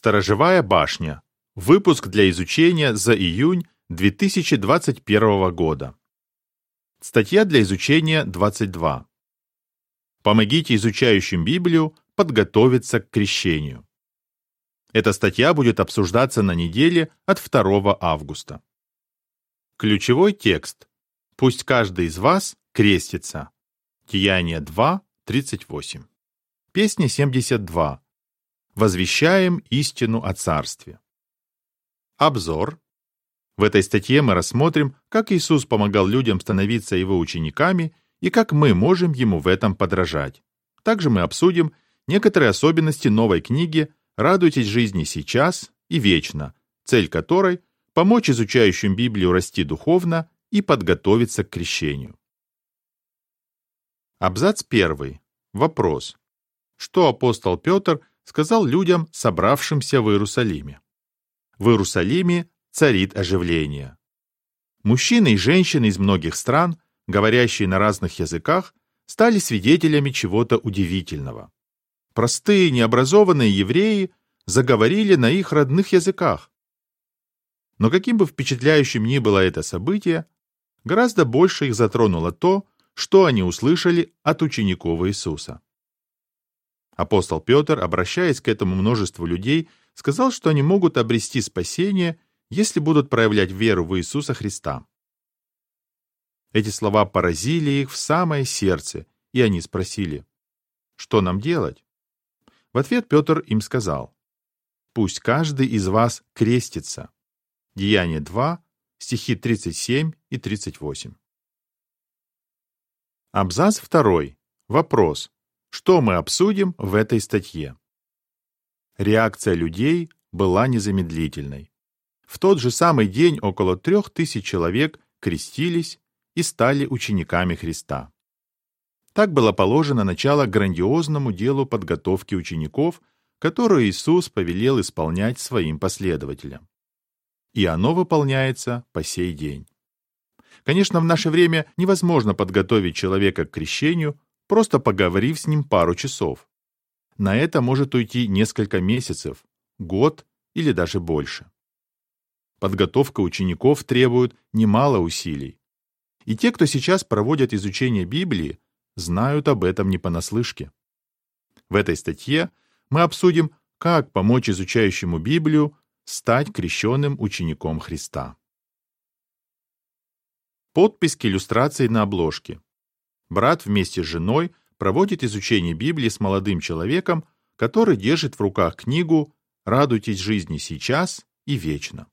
Сторожевая башня. Выпуск для изучения за июнь 2021 года. Статья для изучения 22. Помогите изучающим Библию подготовиться к крещению. Эта статья будет обсуждаться на неделе от 2 августа. Ключевой текст. Пусть каждый из вас крестится. Деяние 2, 38. Песня 72. Возвещаем истину о Царстве. Обзор. В этой статье мы рассмотрим, как Иисус помогал людям становиться Его учениками и как мы можем Ему в этом подражать. Также мы обсудим некоторые особенности новой книги «Радуйтесь жизни сейчас и вечно», цель которой – помочь изучающим Библию расти духовно и подготовиться к крещению. Абзац 1. Вопрос. Что апостол Петр сказал людям, собравшимся в Иерусалиме. В Иерусалиме царит оживление. Мужчины и женщины из многих стран, говорящие на разных языках, стали свидетелями чего-то удивительного. Простые, необразованные евреи заговорили на их родных языках. Но каким бы впечатляющим ни было это событие, гораздо больше их затронуло то, что они услышали от учеников Иисуса. Апостол Петр, обращаясь к этому множеству людей, сказал, что они могут обрести спасение, если будут проявлять веру в Иисуса Христа. Эти слова поразили их в самое сердце, и они спросили, что нам делать? В ответ Петр им сказал, «Пусть каждый из вас крестится». Деяние 2, стихи 37 и 38. Абзац 2. Вопрос. Что мы обсудим в этой статье? Реакция людей была незамедлительной. В тот же самый день около трех тысяч человек крестились и стали учениками Христа. Так было положено начало грандиозному делу подготовки учеников, которое Иисус повелел исполнять своим последователям. И оно выполняется по сей день. Конечно, в наше время невозможно подготовить человека к крещению, просто поговорив с ним пару часов. На это может уйти несколько месяцев, год или даже больше. Подготовка учеников требует немало усилий. И те, кто сейчас проводят изучение Библии, знают об этом не понаслышке. В этой статье мы обсудим, как помочь изучающему Библию стать крещенным учеником Христа. Подпись к иллюстрации на обложке. Брат вместе с женой проводит изучение Библии с молодым человеком, который держит в руках книгу «Радуйтесь жизни сейчас и вечно».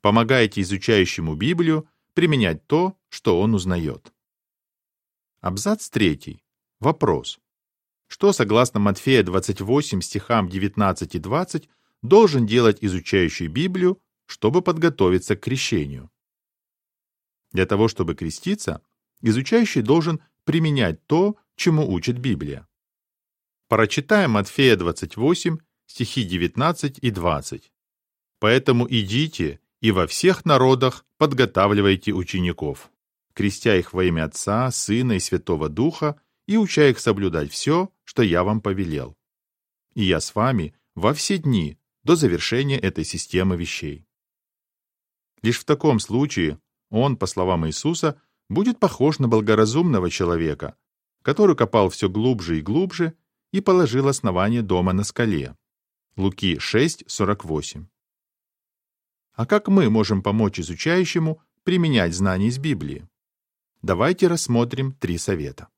Помогайте изучающему Библию применять то, что он узнает. Абзац 3. Вопрос. Что, согласно Матфея 28, стихам 19 и 20, должен делать изучающий Библию, чтобы подготовиться к крещению? Для того, чтобы креститься, изучающий должен применять то, чему учит Библия. Прочитаем Матфея 28, стихи 19 и 20. «Поэтому идите и во всех народах подготавливайте учеников, крестя их во имя Отца, Сына и Святого Духа, и уча их соблюдать все, что я вам повелел. И я с вами во все дни до завершения этой системы вещей». Лишь в таком случае он, по словам Иисуса, будет похож на благоразумного человека, который копал все глубже и глубже и положил основание дома на скале. Луки 6:48. А как мы можем помочь изучающему применять знания из Библии? Давайте рассмотрим три совета.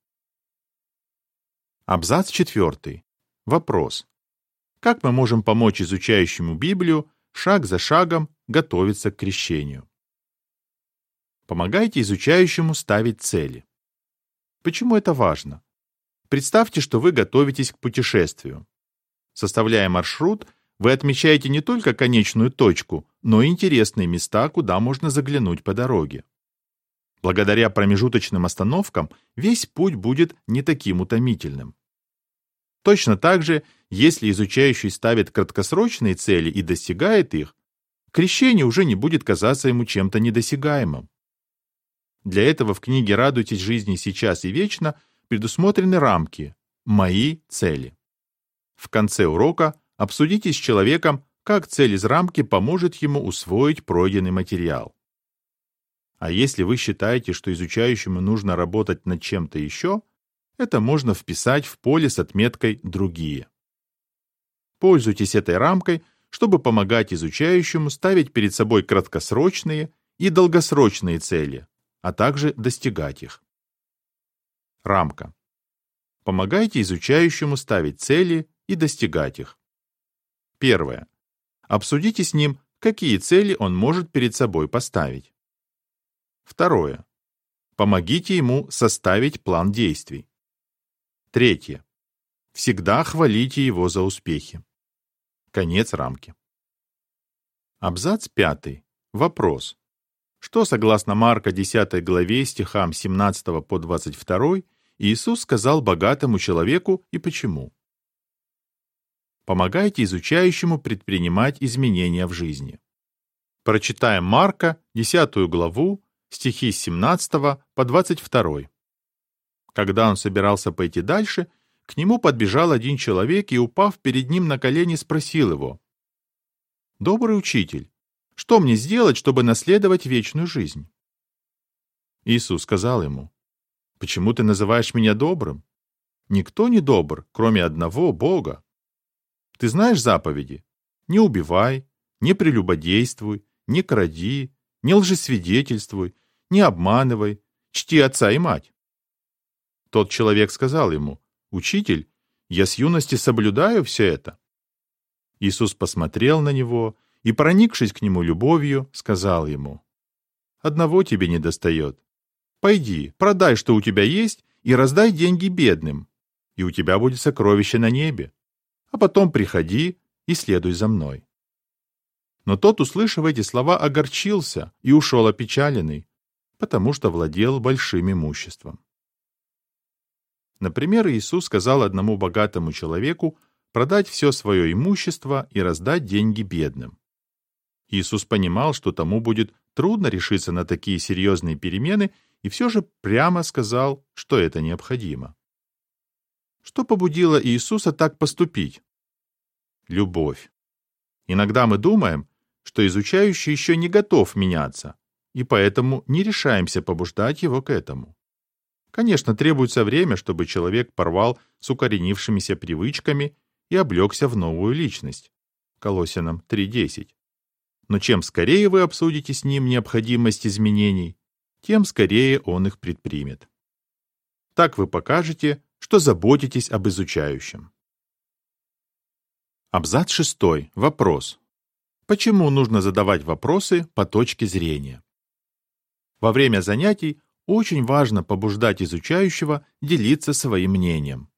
Абзац 4. Вопрос. Как мы можем помочь изучающему Библию шаг за шагом готовиться к крещению? Помогайте изучающему ставить цели. Почему это важно? Представьте, что вы готовитесь к путешествию. Составляя маршрут, вы отмечаете не только конечную точку, но и интересные места, куда можно заглянуть по дороге. Благодаря промежуточным остановкам весь путь будет не таким утомительным. Точно так же, если изучающий ставит краткосрочные цели и достигает их, крещение уже не будет казаться ему чем-то недосягаемым. Для этого в книге «Радуйтесь жизни сейчас и вечно» предусмотрены рамки «Мои цели». В конце урока обсудите с человеком, как цель из рамки поможет ему усвоить пройденный материал. А если вы считаете, что изучающему нужно работать над чем-то еще, это можно вписать в поле с отметкой «Другие». Пользуйтесь этой рамкой, чтобы помогать изучающему ставить перед собой краткосрочные и долгосрочные цели, а также достигать их. Рамка. Помогайте изучающему ставить цели и достигать их. Первое. Обсудите с ним, какие цели он может перед собой поставить. Второе. Помогите ему составить план действий. Третье. Всегда хвалите его за успехи. Конец рамки. Абзац 5. Вопрос. Что, согласно Марка 10 главе стихам 17 по 22, Иисус сказал богатому человеку и почему? Помогайте изучающему предпринимать изменения в жизни. Прочитаем Марка, 10 главу, стихи с 17 по 22. Когда он собирался пойти дальше, к нему подбежал один человек и, упав перед ним на колени, спросил его, «Добрый учитель, что мне сделать, чтобы наследовать вечную жизнь?» Иисус сказал ему, «Почему ты называешь меня добрым? Никто не добр, кроме одного Бога. Ты знаешь заповеди? Не убивай, не прелюбодействуй, не кради, не лжесвидетельствуй, не обманывай, чти отца и мать. Тот человек сказал ему, «Учитель, я с юности соблюдаю все это». Иисус посмотрел на него и, проникшись к нему любовью, сказал ему, «Одного тебе не достает. Пойди, продай, что у тебя есть, и раздай деньги бедным, и у тебя будет сокровище на небе а потом приходи и следуй за мной». Но тот, услышав эти слова, огорчился и ушел опечаленный, потому что владел большим имуществом. Например, Иисус сказал одному богатому человеку продать все свое имущество и раздать деньги бедным. Иисус понимал, что тому будет трудно решиться на такие серьезные перемены, и все же прямо сказал, что это необходимо. Что побудило Иисуса так поступить? Любовь. Иногда мы думаем, что изучающий еще не готов меняться, и поэтому не решаемся побуждать его к этому. Конечно, требуется время, чтобы человек порвал с укоренившимися привычками и облегся в новую личность. Колосинам 3.10. Но чем скорее вы обсудите с ним необходимость изменений, тем скорее он их предпримет. Так вы покажете, что заботитесь об изучающем. Абзац 6. Вопрос. Почему нужно задавать вопросы по точке зрения? Во время занятий очень важно побуждать изучающего делиться своим мнением.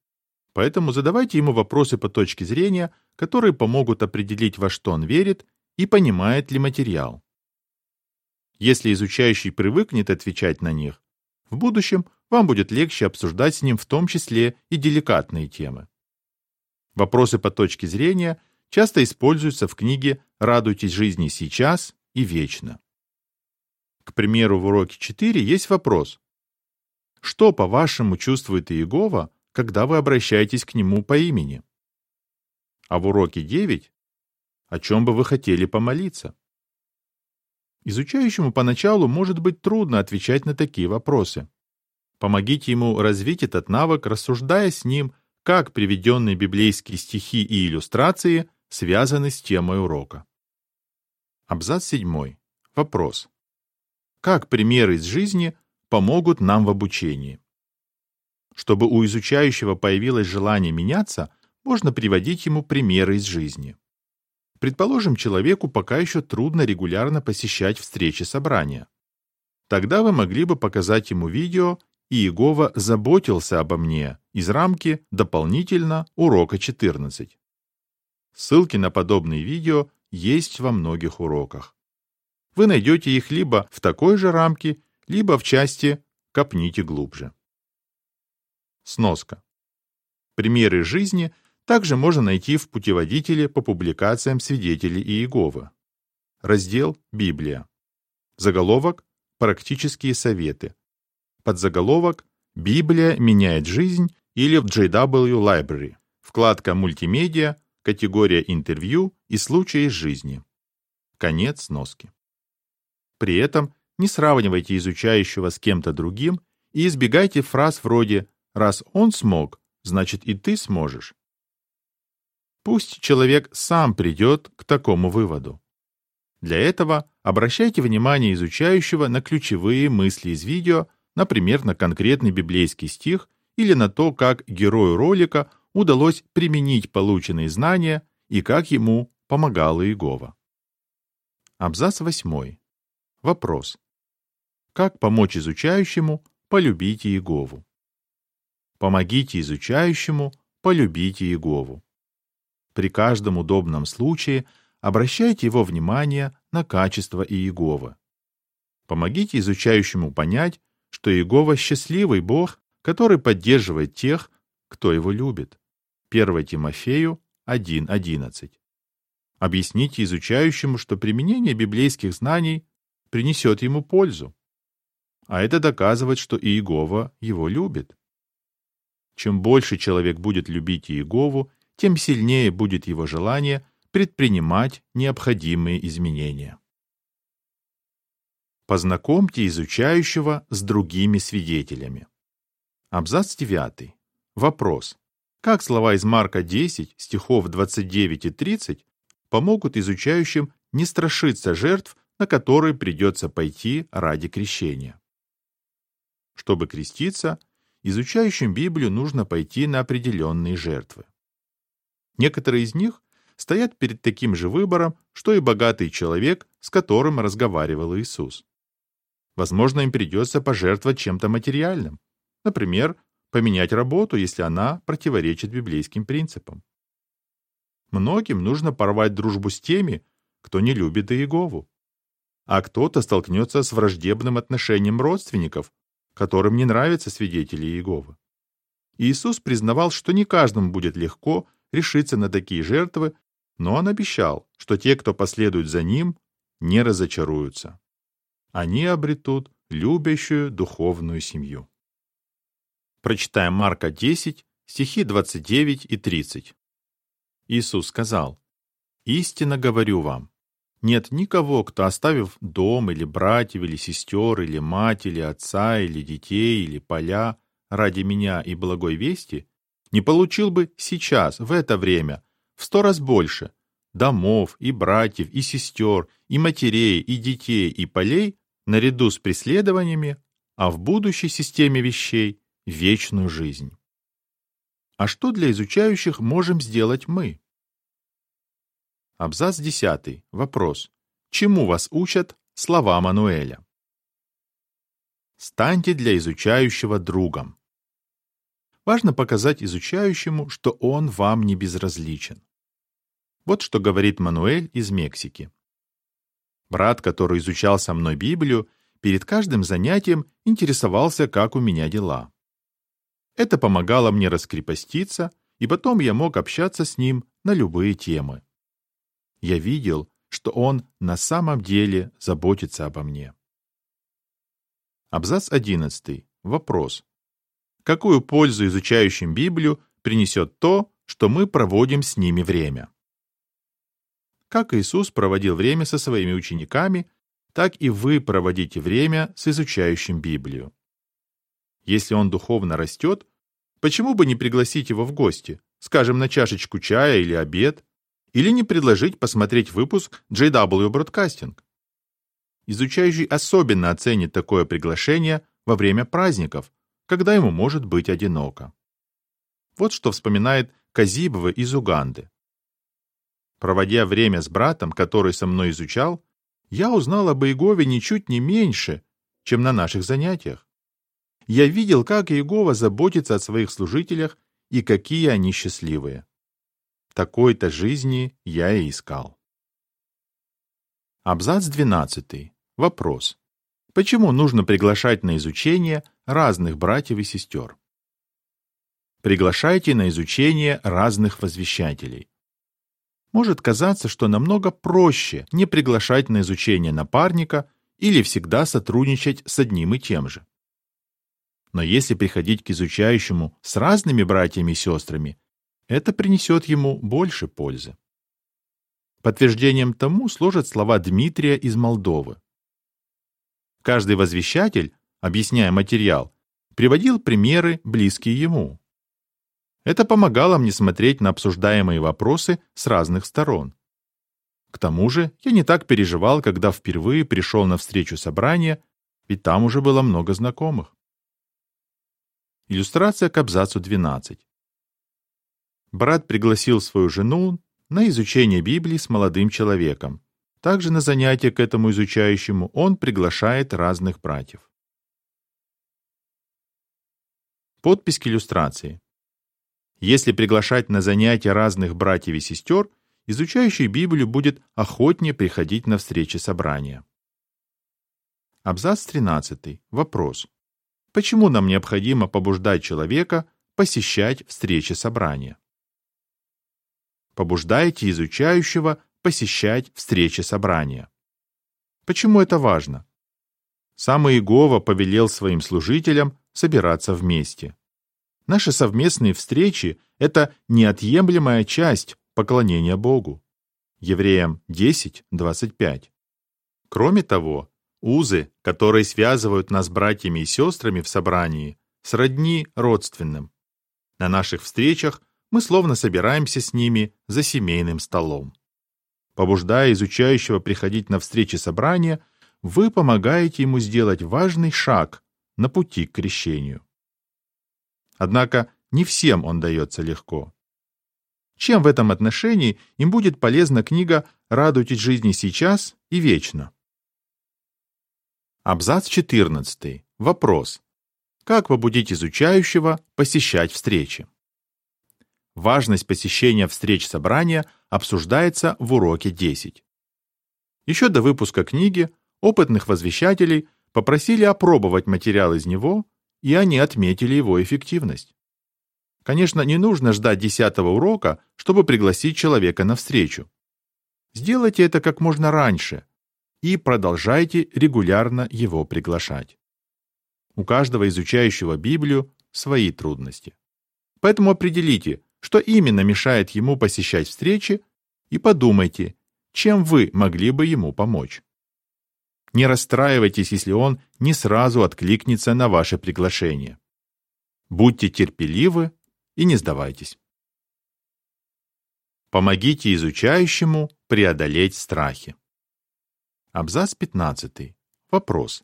Поэтому задавайте ему вопросы по точке зрения, которые помогут определить, во что он верит и понимает ли материал. Если изучающий привыкнет отвечать на них, в будущем вам будет легче обсуждать с ним в том числе и деликатные темы. Вопросы по точке зрения часто используются в книге «Радуйтесь жизни сейчас и вечно». К примеру, в уроке 4 есть вопрос. Что, по-вашему, чувствует Иегова, когда вы обращаетесь к нему по имени? А в уроке 9 о чем бы вы хотели помолиться? Изучающему поначалу может быть трудно отвечать на такие вопросы. Помогите ему развить этот навык, рассуждая с ним, как приведенные библейские стихи и иллюстрации связаны с темой урока. Абзац 7. Вопрос. Как примеры из жизни помогут нам в обучении? Чтобы у изучающего появилось желание меняться, можно приводить ему примеры из жизни. Предположим, человеку пока еще трудно регулярно посещать встречи собрания. Тогда вы могли бы показать ему видео Иегова заботился обо мне из рамки дополнительно урока 14. Ссылки на подобные видео есть во многих уроках. Вы найдете их либо в такой же рамке, либо в части «Копните глубже». Сноска. Примеры жизни также можно найти в путеводителе по публикациям свидетелей Иеговы. Раздел «Библия». Заголовок «Практические советы», Подзаголовок «Библия меняет жизнь» или в JW Library. Вкладка «Мультимедиа», категория интервью и случаи из жизни. Конец сноски. При этом не сравнивайте изучающего с кем-то другим и избегайте фраз вроде «раз он смог, значит и ты сможешь». Пусть человек сам придет к такому выводу. Для этого обращайте внимание изучающего на ключевые мысли из видео, например, на конкретный библейский стих или на то, как герою ролика удалось применить полученные знания и как ему помогала Иегова. Абзац 8. Вопрос. Как помочь изучающему полюбить Иегову? Помогите изучающему полюбить Иегову. При каждом удобном случае обращайте его внимание на качество Иеговы. Помогите изучающему понять, что Иегова – счастливый Бог, который поддерживает тех, кто его любит. 1 Тимофею 1.11. Объясните изучающему, что применение библейских знаний принесет ему пользу. А это доказывает, что Иегова его любит. Чем больше человек будет любить Иегову, тем сильнее будет его желание предпринимать необходимые изменения. Познакомьте изучающего с другими свидетелями. Абзац 9. Вопрос. Как слова из Марка 10, стихов 29 и 30 помогут изучающим не страшиться жертв, на которые придется пойти ради крещения? Чтобы креститься, изучающим Библию нужно пойти на определенные жертвы. Некоторые из них стоят перед таким же выбором, что и богатый человек, с которым разговаривал Иисус. Возможно, им придется пожертвовать чем-то материальным. Например, поменять работу, если она противоречит библейским принципам. Многим нужно порвать дружбу с теми, кто не любит Иегову. А кто-то столкнется с враждебным отношением родственников, которым не нравятся свидетели Иеговы. Иисус признавал, что не каждому будет легко решиться на такие жертвы, но он обещал, что те, кто последует за ним, не разочаруются. Они обретут любящую духовную семью. Прочитаем Марка 10, стихи 29 и 30. Иисус сказал, «Истинно говорю вам, нет никого, кто, оставив дом или братьев, или сестер, или мать, или отца, или детей, или поля, ради меня и благой вести, не получил бы сейчас, в это время, в сто раз больше домов, и братьев, и сестер, и матерей, и детей, и полей, наряду с преследованиями, а в будущей системе вещей вечную жизнь. А что для изучающих можем сделать мы? Абзац 10. Вопрос. Чему вас учат слова Мануэля? Станьте для изучающего другом. Важно показать изучающему, что он вам не безразличен. Вот что говорит Мануэль из Мексики. Брат, который изучал со мной Библию, перед каждым занятием интересовался, как у меня дела. Это помогало мне раскрепоститься, и потом я мог общаться с ним на любые темы. Я видел, что он на самом деле заботится обо мне. Абзац 11. Вопрос. Какую пользу изучающим Библию принесет то, что мы проводим с ними время? Как Иисус проводил время со своими учениками, так и вы проводите время с изучающим Библию. Если он духовно растет, почему бы не пригласить его в гости, скажем, на чашечку чая или обед, или не предложить посмотреть выпуск JW Broadcasting? Изучающий особенно оценит такое приглашение во время праздников, когда ему может быть одиноко. Вот что вспоминает Казибова из Уганды. Проводя время с братом, который со мной изучал, я узнал об Иегове ничуть не меньше, чем на наших занятиях я видел, как Иегова заботится о своих служителях и какие они счастливые. Такой-то жизни я и искал. Абзац 12. Вопрос. Почему нужно приглашать на изучение разных братьев и сестер? Приглашайте на изучение разных возвещателей. Может казаться, что намного проще не приглашать на изучение напарника или всегда сотрудничать с одним и тем же. Но если приходить к изучающему с разными братьями и сестрами, это принесет ему больше пользы. Подтверждением тому служат слова Дмитрия из Молдовы. Каждый возвещатель, объясняя материал, приводил примеры, близкие ему. Это помогало мне смотреть на обсуждаемые вопросы с разных сторон. К тому же я не так переживал, когда впервые пришел на встречу собрания, ведь там уже было много знакомых. Иллюстрация к абзацу 12. Брат пригласил свою жену на изучение Библии с молодым человеком. Также на занятия к этому изучающему он приглашает разных братьев. Подпись к иллюстрации. Если приглашать на занятия разных братьев и сестер, изучающий Библию будет охотнее приходить на встречи собрания. Абзац 13. Вопрос. Почему нам необходимо побуждать человека посещать встречи собрания? Побуждайте изучающего посещать встречи собрания. Почему это важно? Сам Иегова повелел своим служителям собираться вместе. Наши совместные встречи – это неотъемлемая часть поклонения Богу. Евреям 10, 25. Кроме того, узы, которые связывают нас братьями и сестрами в собрании, сродни родственным. На наших встречах мы словно собираемся с ними за семейным столом. Побуждая изучающего приходить на встречи собрания, вы помогаете ему сделать важный шаг на пути к крещению. Однако не всем он дается легко. Чем в этом отношении им будет полезна книга «Радуйтесь жизни сейчас и вечно»? Абзац 14. Вопрос. Как побудить изучающего посещать встречи? Важность посещения встреч собрания обсуждается в уроке 10. Еще до выпуска книги опытных возвещателей попросили опробовать материал из него, и они отметили его эффективность. Конечно, не нужно ждать десятого урока, чтобы пригласить человека на встречу. Сделайте это как можно раньше и продолжайте регулярно его приглашать. У каждого изучающего Библию свои трудности. Поэтому определите, что именно мешает ему посещать встречи, и подумайте, чем вы могли бы ему помочь. Не расстраивайтесь, если он не сразу откликнется на ваше приглашение. Будьте терпеливы и не сдавайтесь. Помогите изучающему преодолеть страхи. Абзац 15. Вопрос.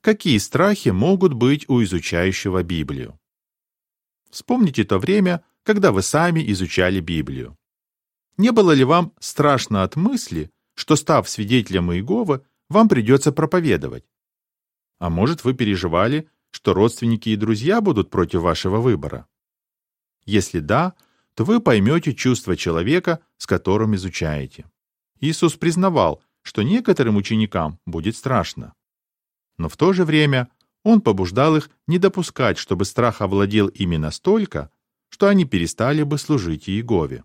Какие страхи могут быть у изучающего Библию? Вспомните то время, когда вы сами изучали Библию. Не было ли вам страшно от мысли, что, став свидетелем Иеговы, вам придется проповедовать? А может, вы переживали, что родственники и друзья будут против вашего выбора? Если да, то вы поймете чувство человека, с которым изучаете. Иисус признавал, что некоторым ученикам будет страшно. Но в то же время Он побуждал их не допускать, чтобы страх овладел ими настолько, что они перестали бы служить Иегове.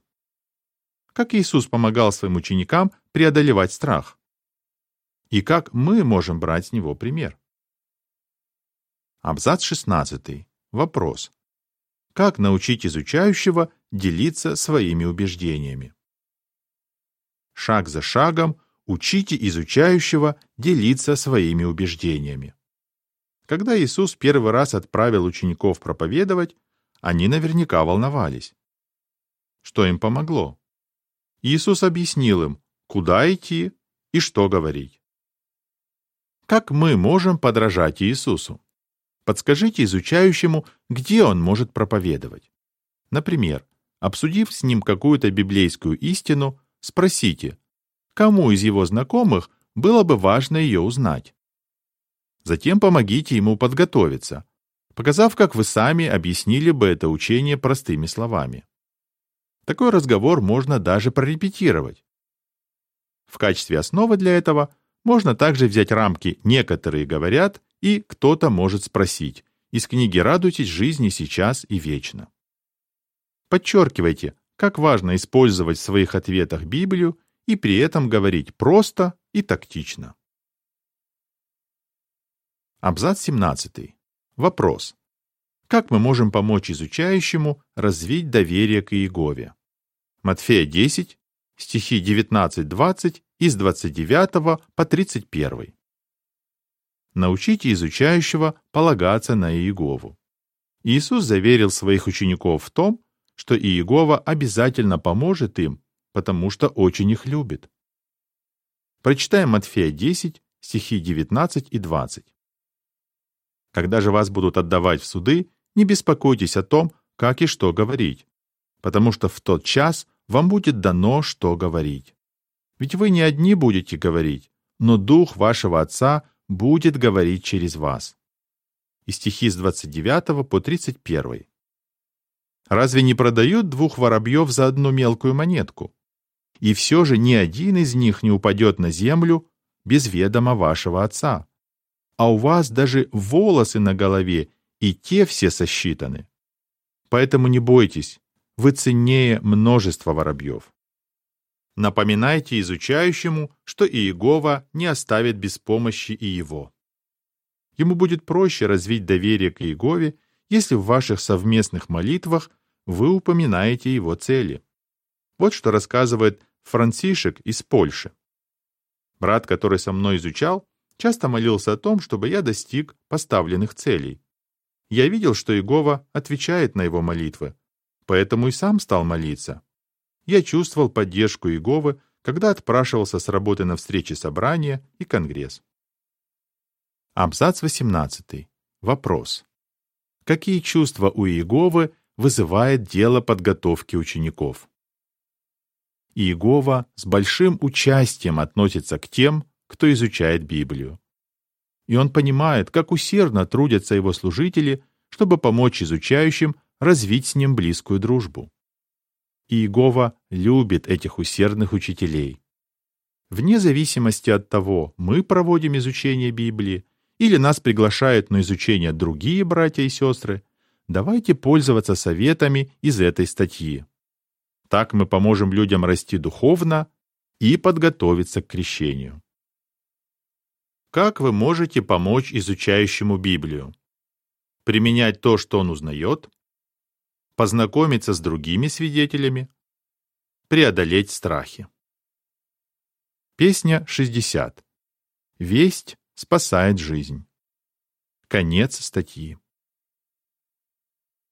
Как Иисус помогал своим ученикам преодолевать страх? И как мы можем брать с него пример? Абзац 16. Вопрос. Как научить изучающего делиться своими убеждениями? Шаг за шагом учите изучающего делиться своими убеждениями. Когда Иисус первый раз отправил учеников проповедовать, они наверняка волновались. Что им помогло? Иисус объяснил им, куда идти и что говорить. Как мы можем подражать Иисусу? Подскажите изучающему, где он может проповедовать. Например, обсудив с ним какую-то библейскую истину, спросите, кому из его знакомых было бы важно ее узнать. Затем помогите ему подготовиться, показав, как вы сами объяснили бы это учение простыми словами. Такой разговор можно даже прорепетировать. В качестве основы для этого можно также взять рамки «некоторые говорят» и «кто-то может спросить» из книги «Радуйтесь жизни сейчас и вечно». Подчеркивайте, как важно использовать в своих ответах Библию и при этом говорить просто и тактично. Абзац 17. Вопрос. как мы можем помочь изучающему развить доверие к Иегове. Матфея 10, стихи 19-20 из 29 по 31. Научите изучающего полагаться на Иегову. Иисус заверил своих учеников в том, что Иегова обязательно поможет им, потому что очень их любит. Прочитаем Матфея 10, стихи 19 и 20. Когда же вас будут отдавать в суды, не беспокойтесь о том, как и что говорить, потому что в тот час вам будет дано, что говорить. Ведь вы не одни будете говорить, но Дух вашего Отца будет говорить через вас. И стихи с 29 по 31. Разве не продают двух воробьев за одну мелкую монетку? И все же ни один из них не упадет на землю без ведома вашего Отца. А у вас даже волосы на голове и те все сосчитаны. Поэтому не бойтесь, вы ценнее множества воробьев. Напоминайте изучающему, что Иегова не оставит без помощи и его. Ему будет проще развить доверие к Иегове, если в ваших совместных молитвах вы упоминаете его цели. Вот что рассказывает Франсишек из Польши. Брат, который со мной изучал, часто молился о том, чтобы я достиг поставленных целей. Я видел, что Иегова отвечает на его молитвы, поэтому и сам стал молиться. Я чувствовал поддержку Иеговы, когда отпрашивался с работы на встречи собрания и конгресс. Абзац 18. Вопрос. Какие чувства у Иеговы вызывает дело подготовки учеников? Иегова с большим участием относится к тем, кто изучает Библию и он понимает, как усердно трудятся его служители, чтобы помочь изучающим развить с ним близкую дружбу. И Иегова любит этих усердных учителей. Вне зависимости от того, мы проводим изучение Библии или нас приглашают на изучение другие братья и сестры, давайте пользоваться советами из этой статьи. Так мы поможем людям расти духовно и подготовиться к крещению. Как вы можете помочь изучающему Библию? Применять то, что он узнает, познакомиться с другими свидетелями, преодолеть страхи. Песня 60. Весть спасает жизнь. Конец статьи.